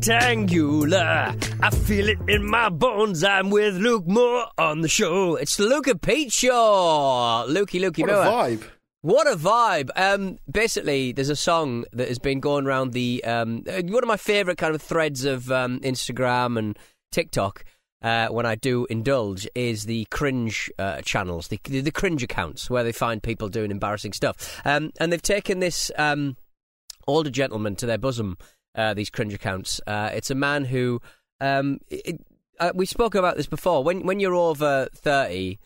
rectangular. I feel it in my bones. I'm with Luke Moore on the show. It's the Luke and Pete show. Lukey, Lukey What a vibe. What a vibe! Um, basically, there's a song that has been going around the um, uh, one of my favourite kind of threads of um, Instagram and TikTok. Uh, when I do indulge, is the cringe uh, channels, the, the the cringe accounts where they find people doing embarrassing stuff. Um, and they've taken this um, older gentleman to their bosom. Uh, these cringe accounts. Uh, it's a man who um, it, uh, we spoke about this before. When when you're over thirty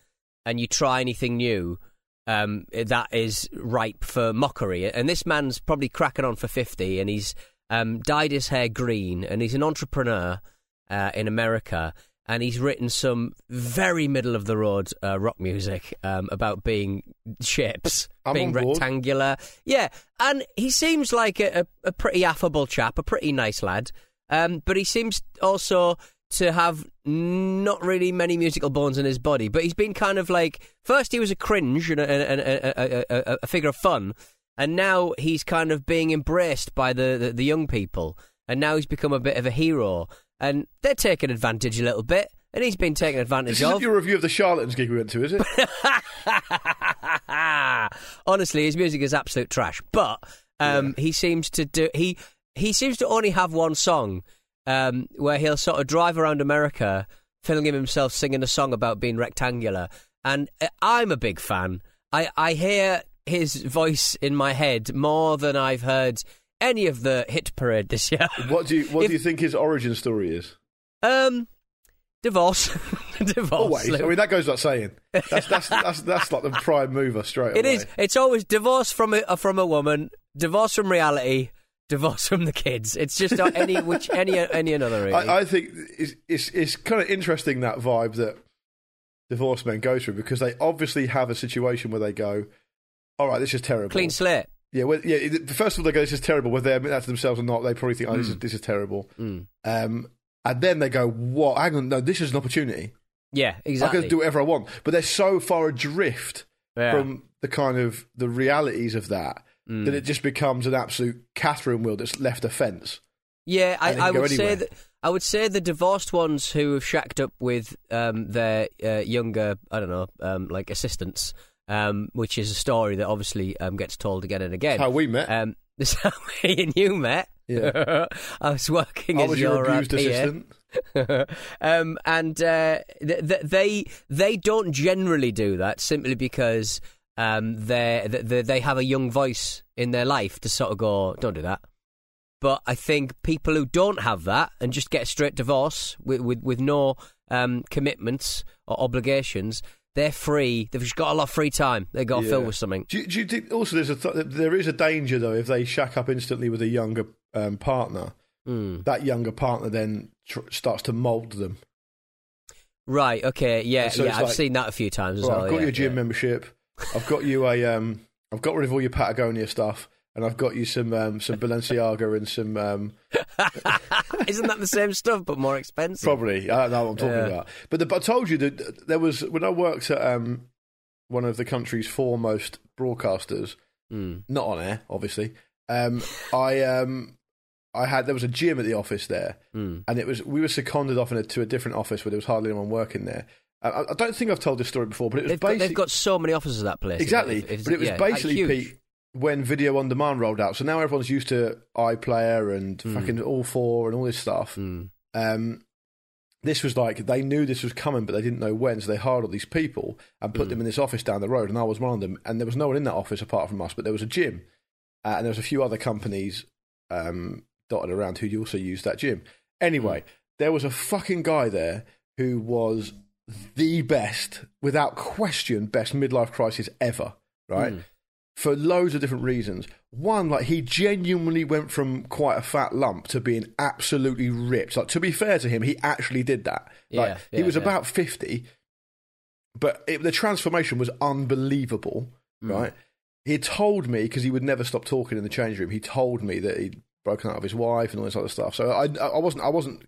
and you try anything new, um, that is ripe for mockery. And this man's probably cracking on for 50 and he's um, dyed his hair green and he's an entrepreneur uh, in America. And he's written some very middle of the road uh, rock music um, about being shapes, I'm being rectangular. Yeah, and he seems like a, a, pretty affable chap, a pretty nice lad. Um, but he seems also to have not really many musical bones in his body. But he's been kind of like first he was a cringe and a, and a, a, a, a figure of fun, and now he's kind of being embraced by the, the, the young people, and now he's become a bit of a hero, and they're taking advantage a little bit. And he's been taken advantage of. This of. your review of the Charlatans gig we went to, is it? Honestly, his music is absolute trash. But um, he seems to do he he seems to only have one song um, where he'll sort of drive around America, filming himself singing a song about being rectangular. And uh, I'm a big fan. I I hear his voice in my head more than I've heard any of the hit parade this year. what do you What If- do you think his origin story is? Um, divorce, divorce. Always. Luke. I mean, that goes without saying. That's that's that's, that's like the prime mover straight It away. is. It's always divorce from a uh, from a woman, divorce from reality, divorce from the kids. It's just not any which any any another. Really. I, I think it's, it's it's kind of interesting that vibe that divorced men go through because they obviously have a situation where they go, "All right, this is terrible." Clean slate. Yeah, well, yeah. First of all, they go, "This is terrible." Whether they admit that to themselves or not, they probably think, "Oh, Hmm. this is this is terrible." Mm. Um, and then they go, "What? Hang on, no, this is an opportunity. Yeah, exactly. I can do whatever I want." But they're so far adrift Yeah. from the kind of the realities of that Mm. that it just becomes an absolute Catherine wheel that's left a fence. Yeah, I, I would say that I would say the divorced ones who have shacked up with um, their uh, younger, I don't know, um, like assistants, um, which is a story that obviously um, gets told again and again. How we met. Um, this is how me and you met. Yeah. I was working I as was your abused assistant. um, and uh, th- th- they they don't generally do that simply because um, they they they have a young voice in their life to sort of go, don't do that. But I think people who don't have that and just get a straight divorce with with, with no um, commitments or obligations, they're free. They've just got a lot of free time. They've got to fill with something. Do you, do you think also there's a th- there is a danger though if they shack up instantly with a younger um, partner, Mm. that younger partner then tr- starts to mould them. Right. Okay. Yeah. So yeah. I've like, seen that a few times as well. I've got yeah, you a gym yeah. membership. I've got you a um, I've got rid of all your Patagonia stuff, and I've got you some um, some Balenciaga and some um, Isn't that the same stuff but more expensive? probably I don't know what I'm talking Yeah. about. But the, I told you that there was when I worked at um, one of the country's foremost broadcasters, Mm. not on air, obviously. um, I um, I had there was a gym at the office there, Hmm. and it was we were seconded off in a, to a different office where there was hardly anyone working there. I, don't think I've told this story before, but it was They've got, basically they've got so many offices at that place. exactly. If- if- but it was yeah, basically. Pete when video on demand rolled out. So now everyone's used to iPlayer and Hmm. fucking all four and all this stuff. Mm. Um, this was like they knew this was coming, but they didn't know when. So they hired all these people and Hmm. put them in this office down the road, and I was one of them. And there was no one in that office apart from us, but there was a gym, uh, and there was a few other companies um, dotted around who also used that gym. Anyway, Hmm. there was a fucking guy there who was the best, without question, best midlife crisis ever. Right. For loads of different reasons. One, like he genuinely went from quite a fat lump to being absolutely ripped. Like to be fair to him, he actually did that. Like Yeah, he was yeah. about fifty, but it, the transformation was unbelievable. Hmm. Right? He told me because he would never stop talking in the change room. He told me that he'd broken up with his wife and all this other stuff. So I, I wasn't, I wasn't,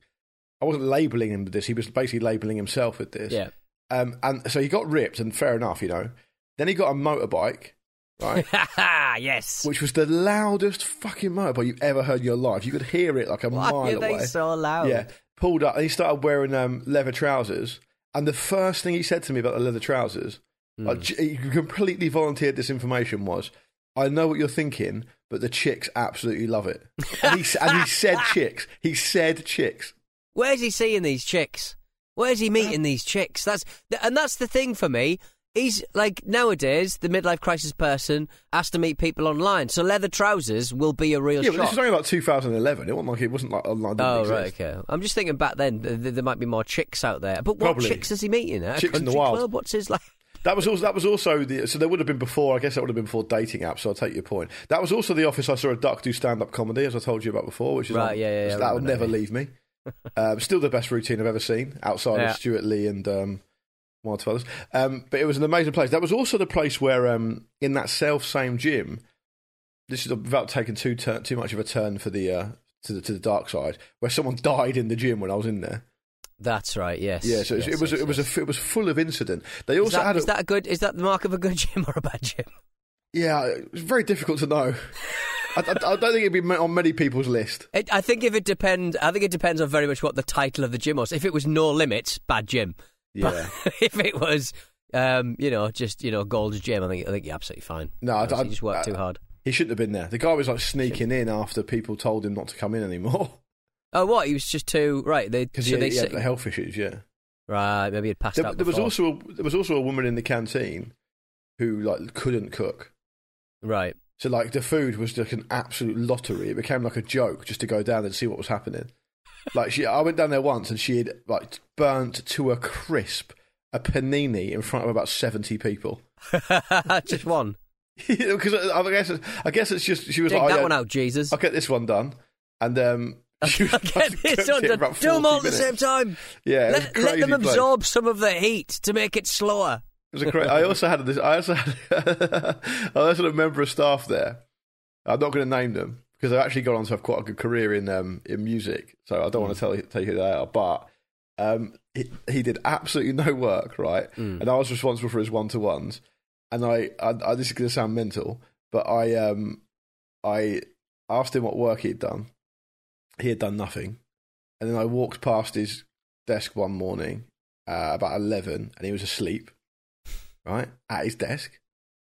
I wasn't labeling him with this. He was basically labeling himself with this. Yeah. Um, and so he got ripped, and fair enough, you know. Then he got a motorbike, right? yes. which was the loudest fucking motorbike you've ever heard in your life. You could hear it like a Why mile are they away. so loud? Yeah, pulled up, and he started wearing um, leather trousers. And the first thing he said to me about the leather trousers, Hmm. like, he completely volunteered this information was, "I know what you're thinking, but the chicks absolutely love it." And he, and he said chicks. He said chicks. Where's he seeing these chicks? Where's he meeting these chicks? That's and that's the thing for me. He's like nowadays the midlife crisis person has to meet people online, so leather trousers will be a real Yeah, but this was only like 2011. It wasn't like it wasn't like online. Oh exist. right, okay. I'm just thinking back then th- th- there might be more chicks out there. But what Probably. chicks is he meeting? At Chicks in the wild. club? What's his like? That was also that was also the so there would have been before. I guess that would have been before dating apps. So I'll take your point. That was also the office I saw a duck do stand up comedy, as I told you about before. Which is Right, on- yeah, yeah, yeah, that will that, never leave me. um, still the best routine I've ever seen outside of Stewart Lee and um, or. Um, but it was an amazing place. That was also the place where um, in that self same gym. This is without taking too turn, too much of a turn for the. Uh, to the, to the dark side, where someone died in the gym when I was in there. That's right. Yes. Yeah, so yes, it was yes, it was yes. a, it was full of incident. They Is also that, had a, is that a good? Is that the mark of a good gym or a bad gym? Yeah, it's very difficult to know. I, I, I don't think it'd be on many people's list. It, I think if it depends, I think it depends on very much what the title of the gym was. If it was No Limits, bad gym. Yeah. But if it was, um, you know, just you know, Gold's Gym, I think I think you're absolutely fine. No, I- I- you just worked I- too hard. He shouldn't have been there. The guy was like sneaking in after people told him not to come in anymore Oh, what? He was just too right. They because so he, they he had the health issues. Yeah, right. Maybe he'd passed there, out. there was also a, there was also a woman in the canteen who like couldn't cook. right. So like the food was like an absolute lottery. It became like a joke just to go down and see what was happening. Like she, I went down there once and she had like burnt to a crisp a panini in front of about seventy people. just one. Because I guess it's- I guess it's just she was Take like, oh, that yeah, one out, Jesus. I'll get this one done, and um, she was Get this done. it in about Do them 40 all at the same time. Yeah, it was a Let, let them absorb some of the heat to make it slower. It was a cra- I also had this. I also had. I also had a member of staff there. I'm not going to name them because I've actually gone on to have quite a good career in um, in music. So I don't want to tell you, tell you who they are. But um, he, he did absolutely no work, right? And I was responsible for his one to ones. And I, I, I, this is going to sound mental, but I, um, I asked him what work he'd done. He had done nothing, and then I walked past his desk one morning uh, about eleven, and he was asleep, right at his desk.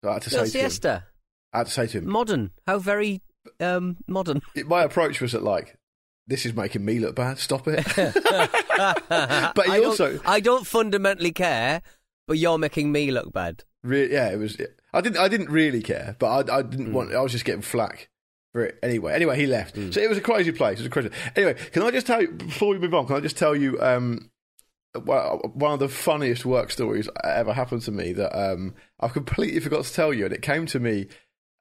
So I had to Little say to him, siesta. I had to say to him, Modern. How very um, modern. my approach was that like, this is making me look bad. Stop it. but he I also, don't, I don't fundamentally care, but you're making me look bad. Re- yeah, it was. I didn't. I didn't really care, but I, I didn't want. I was just getting flack for it anyway. Anyway, he left. Hmm. So it was a crazy place. It was a crazy. Anyway, can I just tell you before we move on? Can I just tell you um, one one of the funniest work stories ever happened to me that um, I've completely forgot to tell you, and it came to me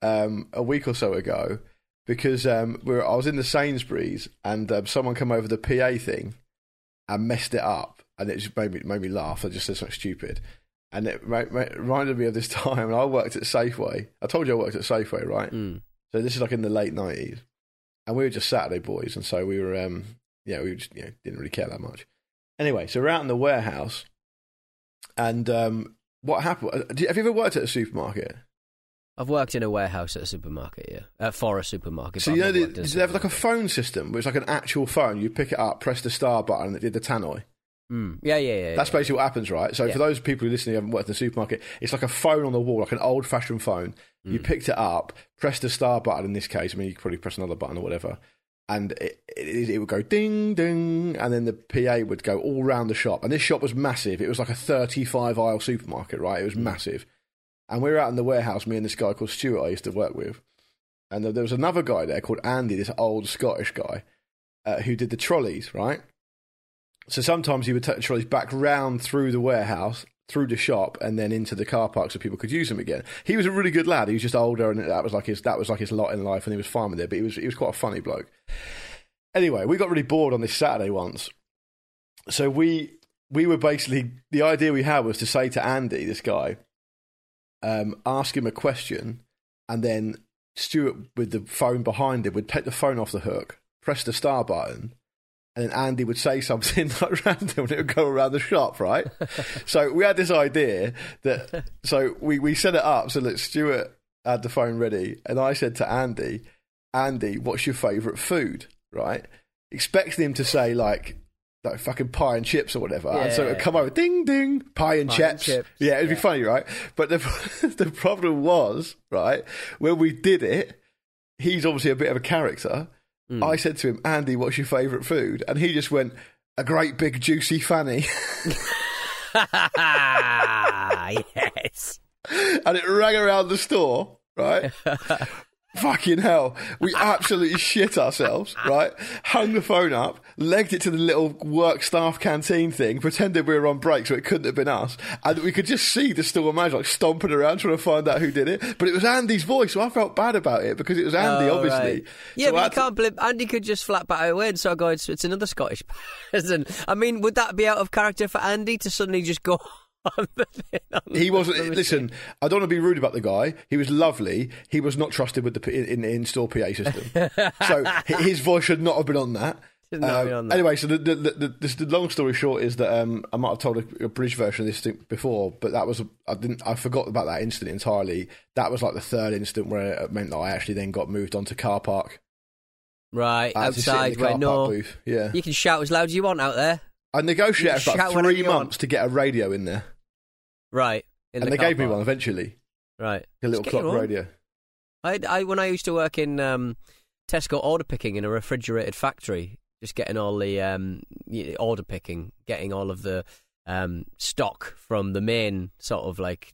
um, a week or so ago because um, we were, I was in the Sainsbury's and um, someone came over the PA thing and messed it up, and it just made me made me laugh. I just said something stupid, and it reminded me of this time. And I worked at Safeway. I told you I worked at Safeway, right? Mm. So this is like in the late nineties, and we were just Saturday boys, and so we were, um, yeah, we just you know, didn't really care that much. Anyway, so we're out in the warehouse, and um, what happened? uh, Have you ever worked at a supermarket? I've worked in a warehouse at a supermarket, yeah, uh, for a supermarket. So you know, did they have like a phone system, which is like an actual phone? You pick it up, press the star button, and it did the tannoy. Mm. Yeah, yeah, yeah. That's yeah. basically what happens, right? So Yeah. for those people who listening who haven't worked in the supermarket, it's like a phone on the wall, like an old fashioned phone. Hmm. You picked it up, pressed the star button in this case. I mean, you could probably press another button or whatever. And it, it, it would go ding, ding, and then the PA would go all round the shop. And this shop was massive. It was like a 35 aisle supermarket, right? It Hmm. was massive. And we were out in the warehouse, me and this guy called Stuart I used to work with. And there was another guy there called Andy, this old Scottish guy, uh, who did the trolleys, right? So sometimes he would take the trolleys back round through the warehouse, through the shop, and then into the car park so people could use them again. He was a really good lad. He was just older, and that was like his that was like his lot in life, and he was fine with it. But he was he was quite a funny bloke. Anyway, we got really bored on this Saturday once, so we we were basically the idea we had was to say to Andy, this guy, um, ask him a question, and then Stuart with the phone behind him would take the phone off the hook, press the star button, and then Andy would say something like random and it would go around the shop, right? so we had this idea that, so we, we set it up so that Stuart had the phone ready, and I said to Andy, Andy, what's your favourite food, right? Expecting him to say, like, like fucking pie and chips or whatever. and so it would Yeah. come over, ding, ding, pie and, Pie and chips. chips. Yeah, it'd be funny, right? But the, the problem was, right, when we did it, he's obviously a bit of a character. Hmm. I said to him, Andy, what's your favourite food? And he just went, a great big juicy fanny. yes. and it rang around the store, right? Fucking hell. We absolutely shit ourselves, right? Hung the phone up, legged it to the little work staff canteen thing, pretended we were on break so it couldn't have been us. And we could just see the store manager like stomping around trying to find out who did it. But it was Andy's voice, so I felt bad about it because it was Andy, Oh, obviously. right. Yeah, So I but had you can't believe Andy could just flat bat away and so I go, it's, it's another Scottish person. I mean, would that be out of character for Andy to suddenly just go on the on He wasn't. Listen, I don't want to be rude about the guy. He was lovely. He was not trusted with the in, in store PA system, so his voice should not have been on that. Should not have been on that. Anyway, so the the, the, the, the long story short is that um, I might have told a, a British version of this thing before, but that was I didn't I forgot about that incident entirely. That was like the third incident where it meant that I actually then got moved onto car park. Right, I had to sit in outside where no. booth. Yeah, You can shout as loud as you want out there. I negotiated for three months to get a radio in there, Right. In and the they gave me one eventually. Right. A little clock radio. I, I when I used to work in um, Tesco order picking in a refrigerated factory, just getting all the um, order picking, getting all of the um, stock from the main sort of like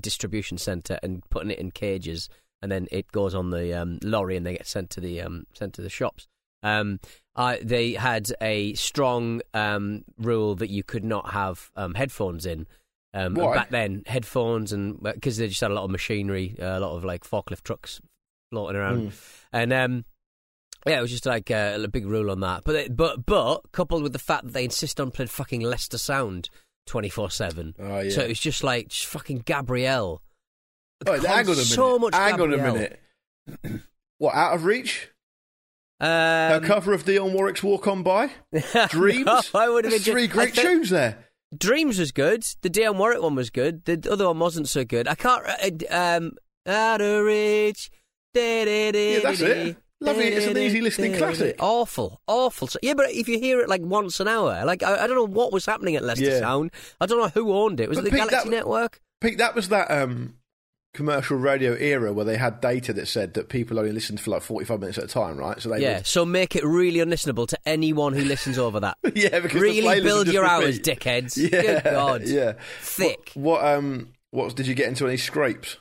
distribution center and putting it in cages, and then it goes on the um, lorry and they get sent to the um, sent to the shops. Um, I, they had a strong um, rule that you could not have um, headphones in. Um, and Why? Back then, headphones and because they just had a lot of machinery, uh, a lot of like forklift trucks floating around, Mm. and um, yeah, it was just like uh, a big rule on that. But they- but but coupled with the fact that they insist on playing fucking Leicester Sound twenty four seven, Oh so it was just like just fucking Gabrielle. Oh, hang on a minute. So much hang on a minute. what, out of reach? Um, a cover of Dionne Warwick's Walk On By? Dreams? no, I would have been three great I thi- tunes there. Dreams was good. The Dionne Warwick one was good. The other one wasn't so good. I can't. uh, Um, out of reach. Yeah, that's it. Lovely, it's an easy listening classic. Awful, awful. Yeah, but if you hear it like once an hour, like I, I don't know what was happening at Leicester Yeah. Sound. I don't know who owned it. Was But it the Pete, Galaxy that- Network? Pete, that was that um, commercial radio era where they had data that said that people only listened for like 45 minutes at a time, right? So they Yeah. would- So make it really unlistenable to anyone who listens over that. yeah, because really build your hours, dickheads. Yeah, Good God. Yeah. Thick. What, what, um, what, did you get into any scrapes?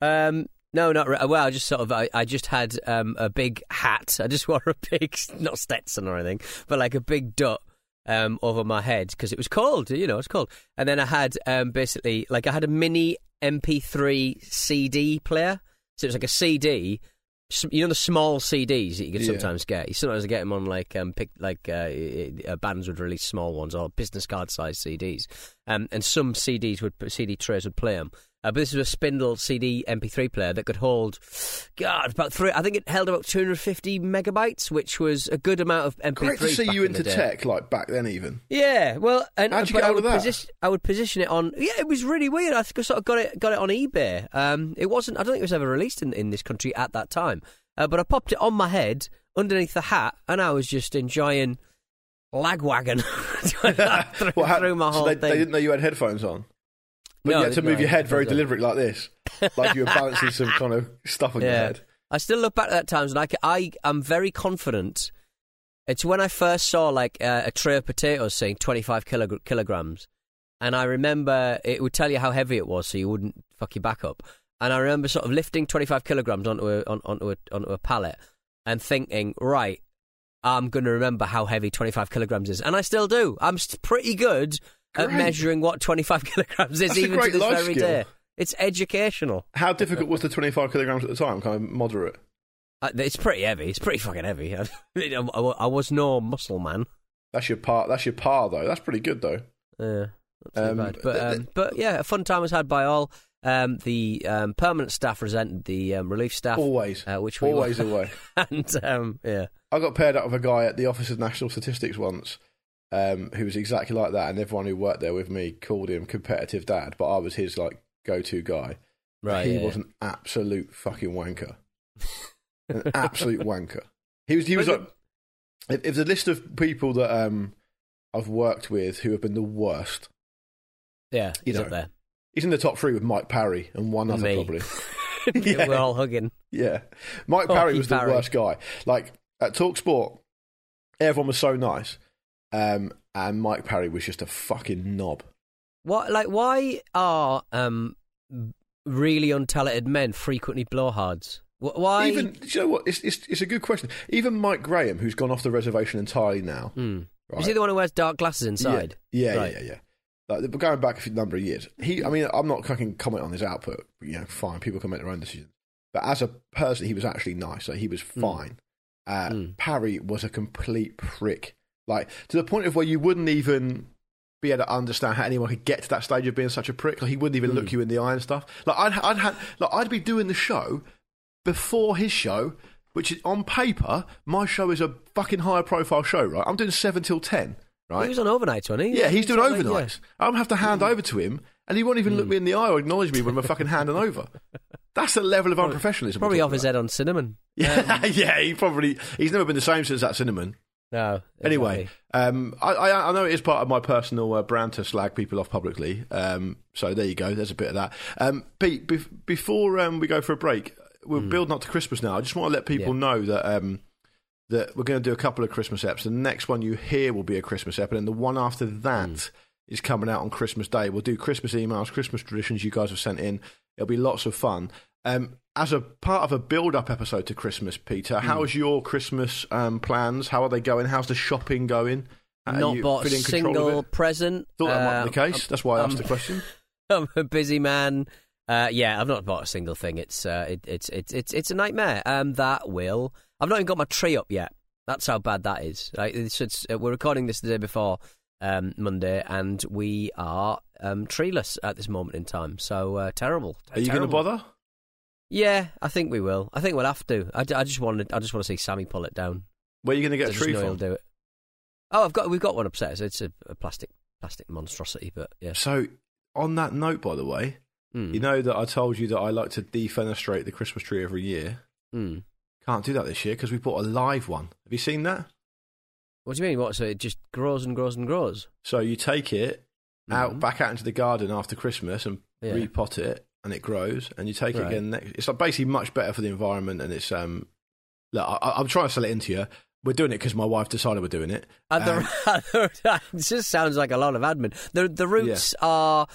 Um, no, not re- well. I just sort of, I, I just had um, a big hat. I just wore a big, not Stetson or anything, but like a big dot um, over my head because it was cold. You know, it's cold. And then I had um, basically like I had a mini MP3 CD player. So it was like a CD. You know the small CDs that you can Yeah. sometimes get. You sometimes get them on like um, pick, like uh, uh, bands would release small ones or business card size CDs, um, and some CDs would CD trays would play them. Uh, but this was a spindle CD MP3 player that could hold, God, about three. I think it held about 250 megabytes, which was a good amount of MP3. Great to see you in into tech, like back then, even. Yeah, well, and How'd you get I would of that? Position, I would position it on. Yeah, it was really weird. I think I sort of got it got it on eBay. Um, it wasn't. I don't think it was ever released in, in this country at that time. Uh, but I popped it on my head underneath the hat, and I was just enjoying lagwagon through, hap- through my so whole they, thing. they didn't know you had headphones on. But No, you had to no, move your head very no. deliberately like this, like you were balancing some kind of stuff on your head. I still look back at that times, and I, I am very confident. It's when I first saw like uh, a tray of potatoes saying 25 kilog- kilograms, and I remember it would tell you how heavy it was, so you wouldn't fuck your back up. And I remember sort of lifting 25 kilograms onto a on, onto a onto a pallet and thinking, right, I'm going to remember how heavy 25 kilograms is, and I still do. I'm pretty good at measuring what 25 kilograms is, That's even to this very skill. day. It's educational. How difficult was the 25 kilograms at the time? Kind of moderate. Uh, it's pretty heavy. It's pretty fucking heavy. I, I, was no muscle man. That's your par. That's your par though. That's pretty good though. Yeah, Um, bad. But um, th- but yeah, a fun time was had by all. Um, the um, permanent staff resented the um, relief staff, Always, uh, which we always the and um, yeah, I got paired up with a guy at the Office of National Statistics once, um, who was exactly like that, and everyone who worked there with me called him competitive dad, but I was his like go-to guy. right. he yeah, was an absolute fucking wanker, an absolute wanker. He was. He was But like. If, if the list of people that um, I've worked with who have been the worst, yeah, you he's know, up there. he's in the top three with Mike Parry and one And other me. probably. Yeah. We're all hugging. Yeah, Mike Parry was the Parry. worst guy. Like at Talk Sport, everyone was so nice, um, and Mike Parry was just a fucking knob. What like why are um really untalented men frequently blowhards? Why? Even do you know what? It's, it's it's a good question. Even Mike Graham, who's gone off the reservation entirely now, Hmm. right? Is he the one who wears dark glasses inside? Yeah, yeah, Right. yeah, yeah. Like, but going back a few number of years, he. I mean, I'm not fucking comment on his output. You know, fine. People can make their own decisions. But as a person, he was actually nice. So he was fine. Uh, Mm. Parry was a complete prick. Like to the point of where you wouldn't even be able to understand how anyone could get to that stage of being such a prick. Like he wouldn't even look hmm. you in the eye and stuff. Like I'd, I'd had, like I'd be doing the show before his show, which is on paper, my show is a fucking higher profile show, right? I'm doing seven till ten, right? He was on overnights, wasn't he? Yeah, he's doing Like, yeah. overnights. I'm gonna have to hand hmm. over to him, and he won't even look hmm. me in the eye or acknowledge me when we're fucking handing over. That's the level of unprofessionalism. Probably off his head on cinnamon. Yeah, um, yeah, he probably he's never been the same since that cinnamon. No. Anyway, um, I, I, I know it is part of my personal uh, brand to slag people off publicly. Um, so there you go. There's a bit of that. Um, Pete, bef- before um, we go for a break, we're building up to Christmas now. I just want to let people. Yeah. know that um, that we're going to do a couple of Christmas eps. The next one you hear will be a Christmas ep, and the one after that Hmm. is coming out on Christmas Day. We'll do Christmas emails, Christmas traditions you guys have sent in. It'll be lots of fun. Um, as a part of a build-up episode to Christmas, Peter, Hmm. how's your Christmas um, plans? How are they going? How's the shopping going? Are Not you bought a feeling in control of single it? present. Thought that might Uh, be the case. That's why I asked the question. I'm a busy man. Uh, yeah, I've not bought a single thing. It's uh, it, it's it's it's it's a nightmare. Um, that will. I've not even got my tree up yet. That's how bad that is. Right, it's, it's, uh, we're recording this the day before um, Monday, and we are um, treeless at this moment in time. So uh, terrible. Are you going to bother? Yeah, I think we will. I think we'll have to. I, I just want to. I just want to see Sammy pull it down. Where are you going to get a tree know he'll from? do it. Oh, I've got. We've got one upstairs. It's a, a plastic plastic monstrosity, but yeah. So, on that note, by the way, Mm. you know that I told you that I like to defenestrate the Christmas tree every year. Mm. Can't do that this year because we bought a live one. Have you seen that? What do you mean? What? So it just grows and grows and grows? So you take it out Mhm. back out into the garden after Christmas and Yeah. repot it, and it grows. And you take it Right. again next. It's like basically much better for the environment, and it's um. Look, I, I'm trying to sell it into you. We're doing it because my wife decided we're doing it. And the, Um, it just sounds like a lot of admin. The the roots are.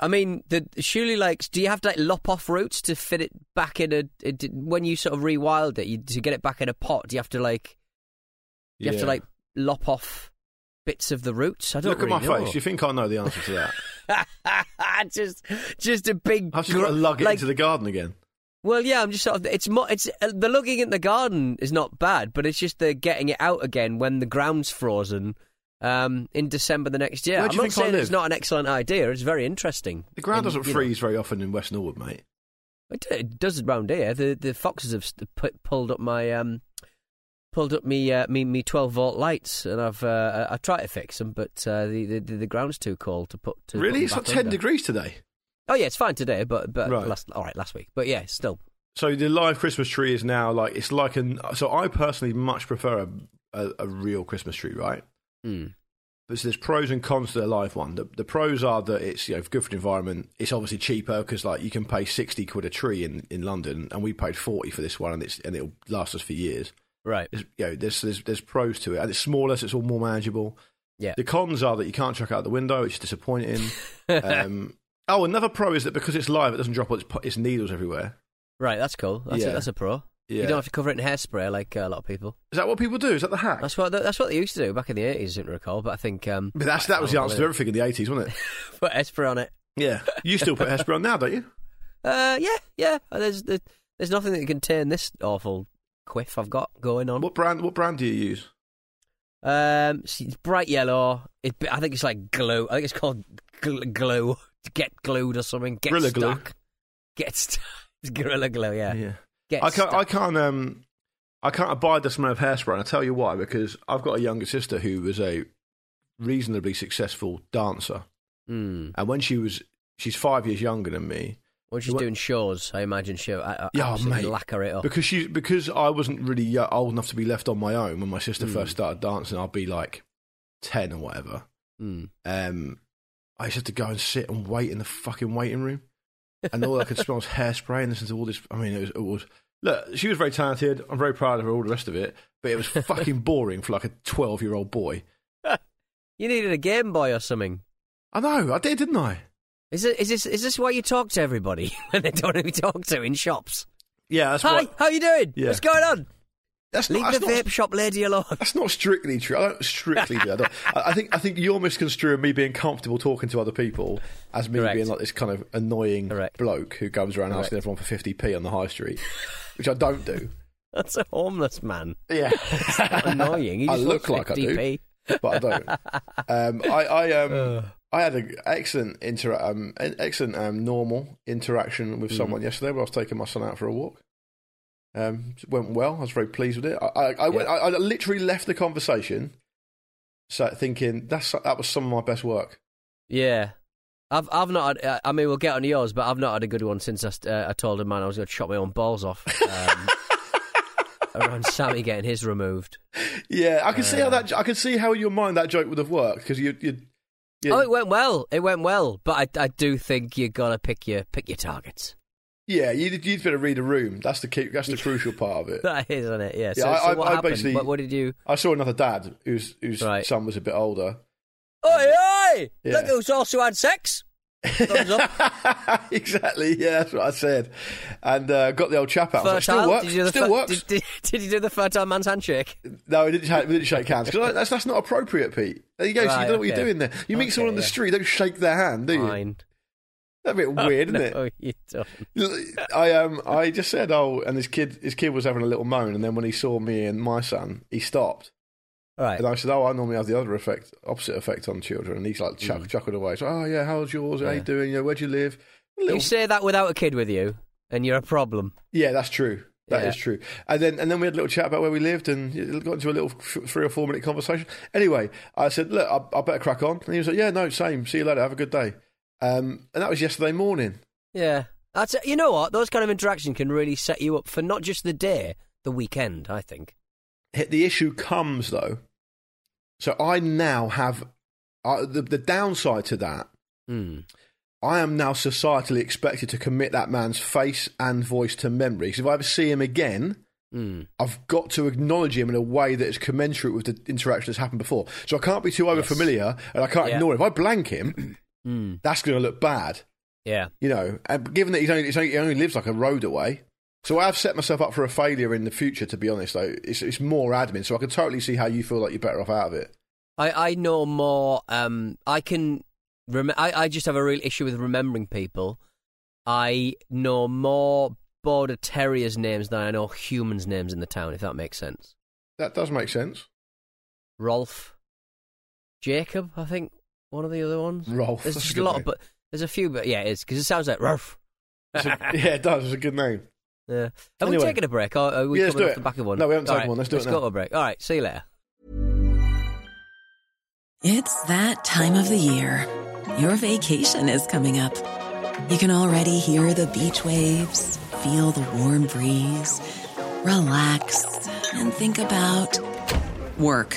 I mean, the surely like, do you have to like lop off roots to fit it back in a? It, when you sort of rewild it, you, to get it back in a pot, do you have to like? You have to like lop off bits of the roots? I don't Look at my know. face. You think I know the answer to that? just, just a big. I've just got to gr- lug it like, into the garden again. Well, yeah, I'm just sort of. It's mo- It's uh, the lugging in the garden is not bad, but it's just the getting it out again when the ground's frozen. um, in December the next year. Where I'm not saying it's not an excellent idea. It's very interesting. The ground And, doesn't you know, freeze very often in West Norwood, mate. It, it does round here. The the foxes have st- put, pulled up my um, pulled up me uh, me me twelve volt lights, and I've uh, I tried to fix them, but uh, the, the the ground's too cold to put. To put really? them It's back 10 under. degrees today. Oh yeah, it's fine today, but but Right. last all right last week, but yeah, still. So the live Christmas tree is now like it's like an. So I personally much prefer a, a, a real Christmas tree, right? Mm. But so there's pros and cons to the live one. The, the pros are that it's you know good for the environment. It's obviously cheaper because like you can pay sixty quid a tree in, in London, and we paid forty for this one, and it's and it'll last us for years. Right. There's, you know, there's, there's there's pros to it, and it's smaller, so it's all more manageable. Yeah. The cons are that you can't chuck out the window, which is disappointing. um, oh, another pro is that because it's live, it doesn't drop its, its needles everywhere. Right, that's cool. That's Yeah. a, that's a pro. Yeah. You don't have to cover it in hairspray like uh, a lot of people. Is that what people do? Is that the hack? That's what that's what they used to do back in the eighties. I don't recall, but I think um, but that's that was the answer to everything in the eighties, wasn't it? Put hairspray on it. Yeah. You still put hairspray on now, don't you? Uh, yeah, yeah. There's there's there's nothing that can turn this awful quiff I've got going on. What brand? What brand do you use? Um, it's bright yellow. It, I think it's like glue. I think it's called gl- glue. Get glued or something. Get Gorilla Glue. Get stuck. It's gorilla glue. Yeah. Get I can't. stuck. I can't. Um, I can't abide the smell of hairspray, and I tell you why. Because I've got a younger sister who was a reasonably successful dancer, Hmm. and when she was, she's five years younger than me. When she's doing shows, I imagine she'll uh, Yeah, absolutely mate. lacquer it up. Because she, because I wasn't really old enough to be left on my own when my sister Mm. first started dancing. I'd be like ten or whatever. Hmm. Um, I used to go and sit and wait in the fucking waiting room, and all I could smell was hairspray and listen to all this. I mean, it was, it was look. She was very talented. I'm very proud of her. All the rest of it, but it was fucking boring for like a 12 year old boy. You needed a Game Boy or something. I know. I did, didn't I? Is it? Is this? Is this why you talk to everybody when they don't be talked to in shops? Yeah, that's Hi, what. how you doing? Yeah. What's going on? That's Leave not, the that's, not, vape shop lady alone. that's not strictly true. I don't strictly do. I, I I think I think you're misconstruing me being comfortable talking to other people as me Correct. being like this kind of annoying Correct. bloke who goes around asking everyone for 50p on the high street, which I don't do. That's a homeless man. Yeah, Annoying. He I look like I do. but I don't. Um, I, I um, Uh. I had an excellent inter- um, excellent um, normal interaction with Mm. someone yesterday where I was taking my son out for a walk. Um, it went well. I was very pleased with it. I, I, I, went, I, I literally left the conversation, so thinking that's that was some of my best work. Yeah. I've I've not had, uh, I mean we'll get on yours, but I've not had a good one since I, uh, I told a man I was going to chop my own balls off. Um, around Sammy getting his removed. Yeah, I can see how that. I can see how in your mind that joke would have worked because you, you, you Oh, it went well. It went well, but I I do think you got to pick your pick your targets. yeah, you you'd better read a room. That's the key, that's the crucial part of it. That is, isn't it? Yeah. So, Yeah, I- so what I happened? basically- What, what did you? I saw another dad whose whose Right. son was a bit older. Oi, oi! Yeah. Look who's also had sex. Exactly. Yeah, that's what I said. And uh, got the old chap out. Like. Still works. Did you do the Still fer- works. Did, did, did you do the fertile man's handshake? No, we didn't, shake, we didn't shake hands because that's that's not appropriate, Pete. There you go. so you Right, don't know what you're doing there. You meet Okay, someone on the yeah. street, don't shake their hand, do you? Fine. That's a bit weird, isn't it? No, you don't. I um I just said oh, and his kid his kid was having a little moan, and then when he saw me and my son, he stopped, Right. and I said oh I normally have the other effect, opposite effect on children, and he's like chuck, chuckled away. So oh yeah, how's yours? How you Mm. Yeah. doing? where do you live? Little- You say that without a kid with you, and you're a problem. Yeah, that's true. That is Yeah. true. And then and then we had a little chat about where we lived and it got into a little three or four minute conversation. Anyway, I said, look, I, I better crack on. And he was like, yeah, no, same. See you later. Have a good day. Um, and that was yesterday morning. Yeah. That's you know what? Those kind of interactions can really set you up for not just the day, the weekend. I think. The issue comes though. So I now have uh, the the downside to that. Hmm. I am now societally expected to commit that man's face and voice to memory. Because if I ever see him again, Hmm. I've got to acknowledge him in a way that is commensurate with the interaction that's happened before. So I can't be too over familiar and I can't Yeah. ignore him. If I blank him, Hmm. that's going to look bad, Yeah. you know. And given that he's only, he's only, he only lives like a road away, so I've set myself up for a failure in the future. To be honest, though, it's, it's more admin. So I can totally see how you feel like you're better off out of it. I, I know more. Um, I can. Rem- I, I just have a real issue with remembering people. I know more border terriers' names than I know humans' names in the town. If that makes sense. That does make sense. Rolf, Jacob, I think one of the other ones. Rolf. There's just a lot, name. but there's a few, but yeah, it is because it sounds like Rolf. A- yeah, it does. It's a good name. Yeah. Have we Anyway. taken a break? Or are we Yeah, let's coming do off it. the back of one? No, we haven't All taken one. Let's do it Let's go to a break. All right. See you later. It's that time of the year. Your vacation is coming up. You can already hear the beach waves, feel the warm breeze, relax, and think about work.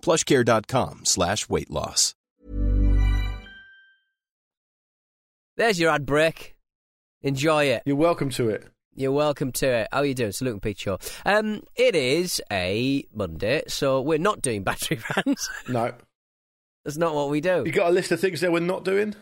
plushcare.com slash weight loss. There's your ad break. Enjoy it. You're welcome to it. You're welcome to it. How are you doing? It's Luke and Pete Show. Um, it is a Monday, so we're not doing battery vans. No. That's not what we do. You got a list of things that we're not doing?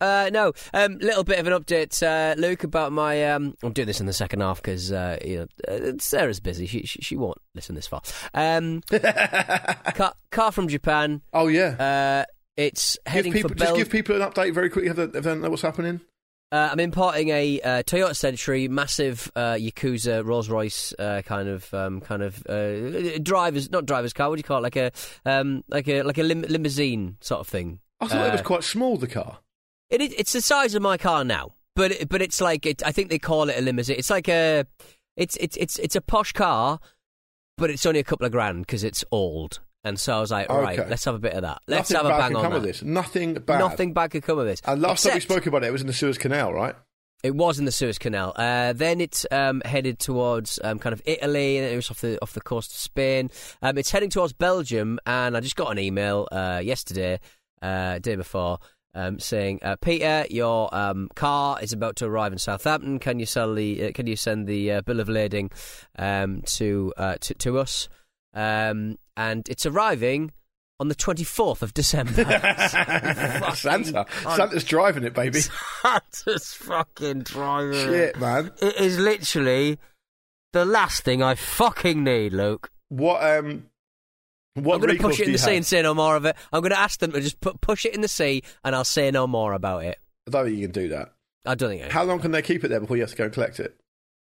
Uh, no, um, little bit of an update, uh, Luke, about my. Um, I'm doing this in the second half because uh, you know uh, Sarah's busy. She, she she won't listen this far. Um, car, car from Japan. Oh, yeah. Uh, it's heading people, for just give people an update very quickly if they, if they don't know what's happening. Uh, I'm importing a uh, Toyota Century, massive uh, Yakuza Rolls Royce uh, kind of um, kind of uh, drivers, not drivers car. What do you call it? Like a um, like a like a lim- limousine sort of thing. I thought it was quite small, the car. It, it's the size of my car now, but it, but it's like it, I think they call it a limousine. It's like a it's it's it's it's a posh car, but it's only a couple of grand because it's old. And so I was like, all right, Okay. let's have a bit of that. Let's Nothing have a bang on come that. of this. Nothing bad. Nothing bad could come of this. And last time we spoke about it, it was in the Suez Canal, right? It was in the Suez Canal. Uh, then it's um, headed towards um, kind of Italy, and it was off the off the coast of Spain. Um, it's heading towards Belgium, and I just got an email uh, yesterday, uh, day before, um, saying, uh, "Peter, your um, car is about to arrive in Southampton. Can you sell the? Uh, can you send the uh, bill of lading um, to, uh, to to us? Um, and it's arriving." On the 24th of December. Santa. Santa's driving it, baby. Santa's fucking driving. it. Shit, man. It is literally the last thing I fucking need, Luke. What um what I'm going to push it in the sea have? and say no more of it. I'm going to ask them to just put, push it in the sea and I'll say no more about it. I don't think you can do that. I don't think I How long can they keep it there before you have to go and collect it?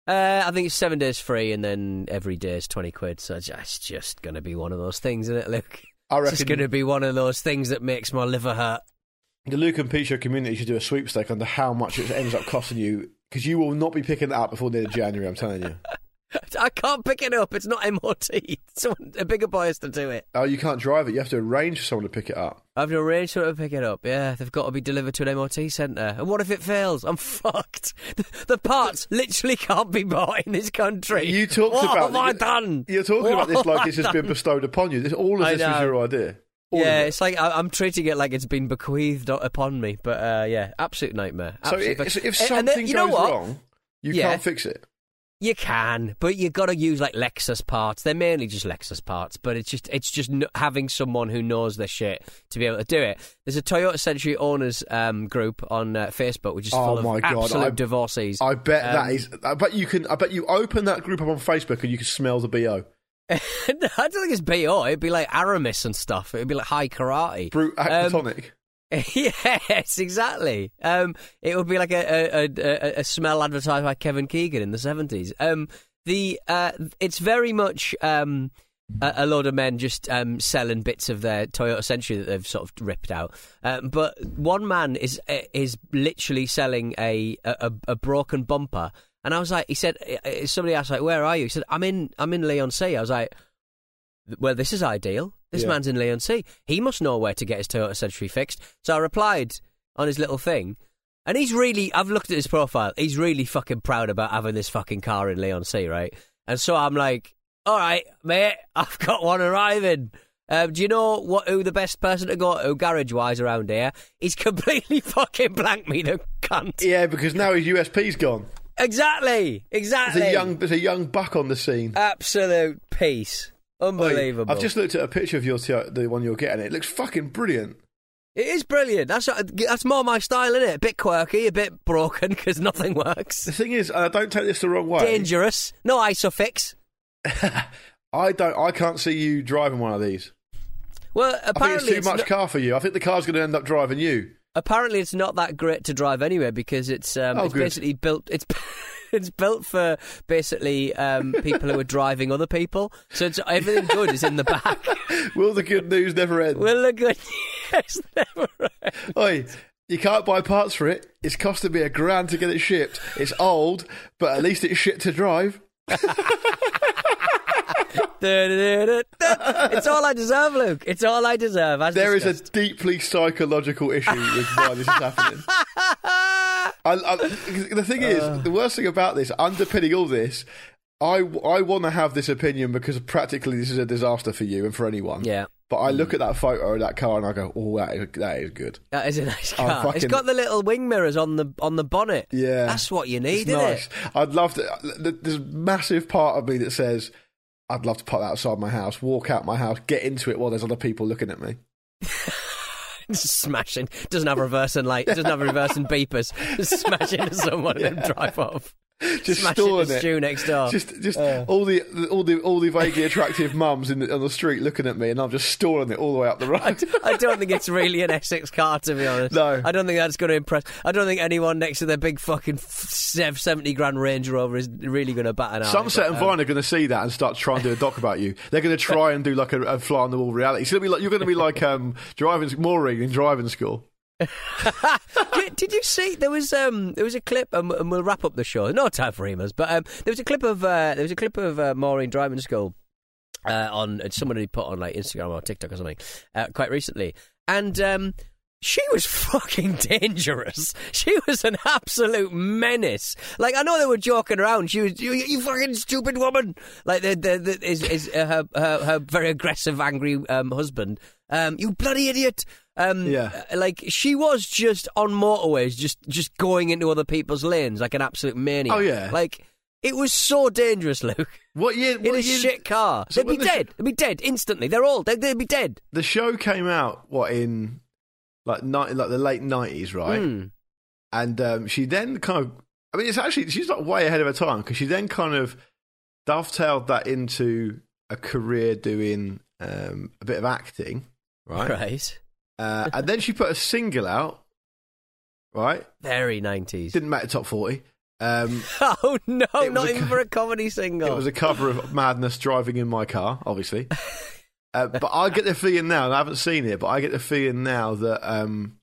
Uh, I think it's seven days free and then every day is 20 quid. So it's just, going to be one of those things, isn't it, Luke? I It's going to be one of those things that makes my liver hurt. the Luke and Pete Show community should do a sweepstake under how much it ends up costing you because you will not be picking that up before the end of January. I'm telling you. I can't pick it up. It's not MOT. Someone, a bigger boy has to do it. Oh, you can't drive it. You have to arrange for someone to pick it up. I've arranged for them to pick it up. Yeah, they've got to be delivered to an MOT centre. And what if it fails? I'm fucked. The, the parts literally can't be bought in this country. You talked what about have I done? You're talking What about this like I this has been bestowed upon you. This, all of this was your idea. All yeah, it. it's like I, I'm treating it like it's been bequeathed upon me. But uh, yeah, absolute nightmare. So Absolute if, fuck- if And- and something then- you know goes what? wrong, you Yeah. can't fix it. You can, but you got to use like Lexus parts. They're mainly just Lexus parts, but it's just it's just n- having someone who knows their shit to be able to do it. There's a Toyota Century owners um, group on uh, Facebook, which is Oh full of God, absolute I- divorcees. I bet Um, that is. I bet you can. I bet you open that group up on Facebook and you can smell the bo. I don't think it's BO. It'd be like Aramis and stuff. It'd be like Hai Karate. Brut Um, Actonic. yes, exactly. Um, it would be like a, a, a, a smell advertised by Kevin Keegan in the seventies. Um, the uh, it's very much um, a, a load of men just um, selling bits of their Toyota Century that they've sort of ripped out. Um, but one man is is literally selling a, a broken bumper, and I was like, he said, somebody asked like, where are you? He said, I'm in I'm in Leigh-on-Sea. I was like, well, this is ideal. This Yeah. man's in Leigh-on-Sea. He must know where to get his Toyota Century fixed. So I replied on his little thing. And he's really, I've looked at his profile. He's really fucking proud about having this fucking car in Leigh-on-Sea, right? And so I'm like, all right, mate, I've got one arriving. Um, do you know what? Who the best person to go to garage wise around here? He's completely fucking blanked me, the cunt. Yeah, because now his USP's gone. Exactly, There's exactly. a young, there's a young buck on the scene. absolute peace, unbelievable. I've just looked at a picture of your Toyota- the one you're getting. It looks fucking brilliant. It is brilliant. That's that's more my style, isn't it? A bit quirky, a bit broken because nothing works. The thing is, I don't take this the wrong way. Dangerous. No isofix. I don't. I can't see you driving one of these. Well, I think apparently it's too much car for you. I think the car's going to end up driving you. apparently it's not that great to drive anyway because it's um, Oh, it's good. basically built. It's it's built for basically um, people who are driving other people. So it's, everything good is in the back. Will the good news never end? Will the good yes, never end. Oi, you can't buy parts for it. It's costing me a grand to get it shipped. It's old, but at least it's shit to drive. It's all I deserve, Luke. It's all I deserve. There is a deeply psychological issue with why this is happening. I, I, the thing is, Uh. the worst thing about this, underpinning all this, I, I want to have this opinion because practically this is a disaster for you and for anyone. Yeah. But I look at that photo of that car and I go, oh, that is, that is good. That is a nice car. fucking- It's got the little wing mirrors on the on the bonnet. Yeah. that's what you need, It's isn't nice. it? I'd love to. There's a massive part of me that says, I'd love to put that outside my house, walk out my house, get into it while there's other people looking at me. Just smashing. Doesn't have reversing light. Doesn't have reversing beepers. Just smash into someone and drive off. Just smash storing it. Stu next door. Just, just all the all the all the vaguely attractive mums in the, on the street looking at me, and I'm just storing it all the way up the road. I don't think it's really an Essex car, to be honest. No. I don't think that's going to impress. I don't think anyone next to their big fucking sev- 70 grand Range Rover is really going to bat an eye. Sunset but, and um, Vine are going to see that and start trying to do a doc about you. They're going to try and do like a, a fly on the wall reality. It's going to be like you're going to be like um, driving Maureen in driving school. did, did you see there was um there was a clip and, and we'll wrap up the show. No time for emails, but um there was a clip of uh, there was a clip of uh, Maureen driving school uh, on uh, somebody put on like Instagram or TikTok or something uh, quite recently, and um. She was fucking dangerous. She was an absolute menace. Like I know they were joking around. She was you, you fucking stupid woman. Like the the, the is, is uh, her, her her very aggressive, angry um, husband. Um, you bloody idiot. Um, Yeah. uh, like she was just on motorways, just just going into other people's lanes like an absolute maniac. Oh, yeah. like it was so dangerous, Luke. What year? In a year shit car, So they'd be the sh- dead. They'd be dead instantly. They're all they'd, they'd be dead. The show came out what in like ni- like the late nineties, right? Mm. And um, she then kind of, I mean, it's actually she's like way ahead of her time because she then kind of dovetailed that into a career doing um, a bit of acting, right? Right. Uh, and then she put a single out, right? Very nineties. Didn't make the top forty. Um, Oh no, not a even for a comedy single. It was a cover of Madness driving in my car, obviously. uh, but I get the feeling now, and I haven't seen it, but I get the feeling now that um,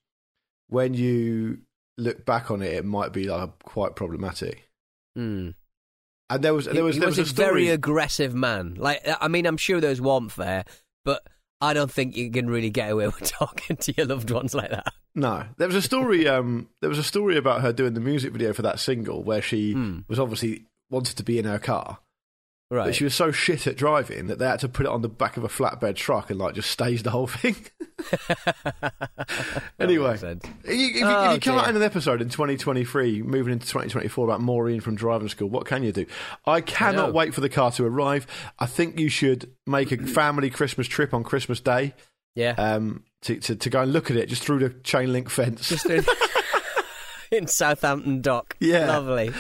when you look back on it, it might be like quite problematic. Hmm. And there was there was he there was, was, a, a story. very aggressive man. Like I mean, I'm sure there's warmth there, but I don't think you can really get away with talking to your loved ones like that. No, there was a story. Um, there was a story about her doing the music video for that single where she Hmm. was obviously wanted to be in her car, Right. but she was so shit at driving that they had to put it on the back of a flatbed truck and like just stage the whole thing. anyway, if you, if you, Oh, if you come out dear. in an episode in 2023, moving into 2024 about Maureen from driving school, what can you do? I cannot know. wait for the car to arrive. I think you should make a family Christmas trip on Christmas Day yeah. um, to, to to go and look at it just through the chain link fence. In, Southampton Dock. Yeah. Lovely.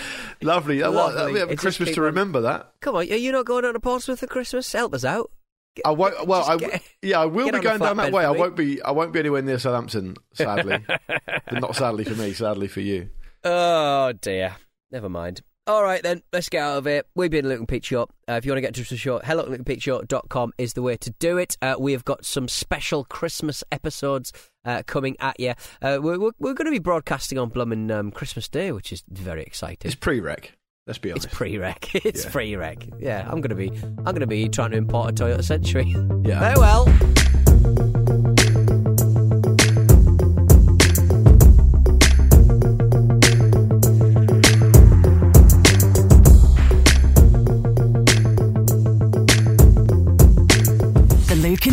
Lovely. Lovely. We have It Christmas to on- remember that. Come on, are you not going on to Portsmouth for Christmas? Help us out. I won't. Well, I, get- yeah, I will be going down that way. I won't be. I won't be anywhere near Southampton, sadly. not sadly for me. Sadly for you. Oh dear. Never mind. All right, then, let's get out of it. We've been Luke and Pete Show. Uh, if you want to get in touch with the show, hello at lukeandpeteshow.com is the way to do it. Uh, we have got some special Christmas episodes uh, coming at you. Uh, we're we're, we're going to be broadcasting on Blummin' um, Christmas Day, which is very exciting. It's pre-rec. Let's be honest. It's pre-rec. It's Yeah. pre-rec. Yeah, I'm gonna be. I'm gonna be trying to import a Toyota Century. Yeah. Very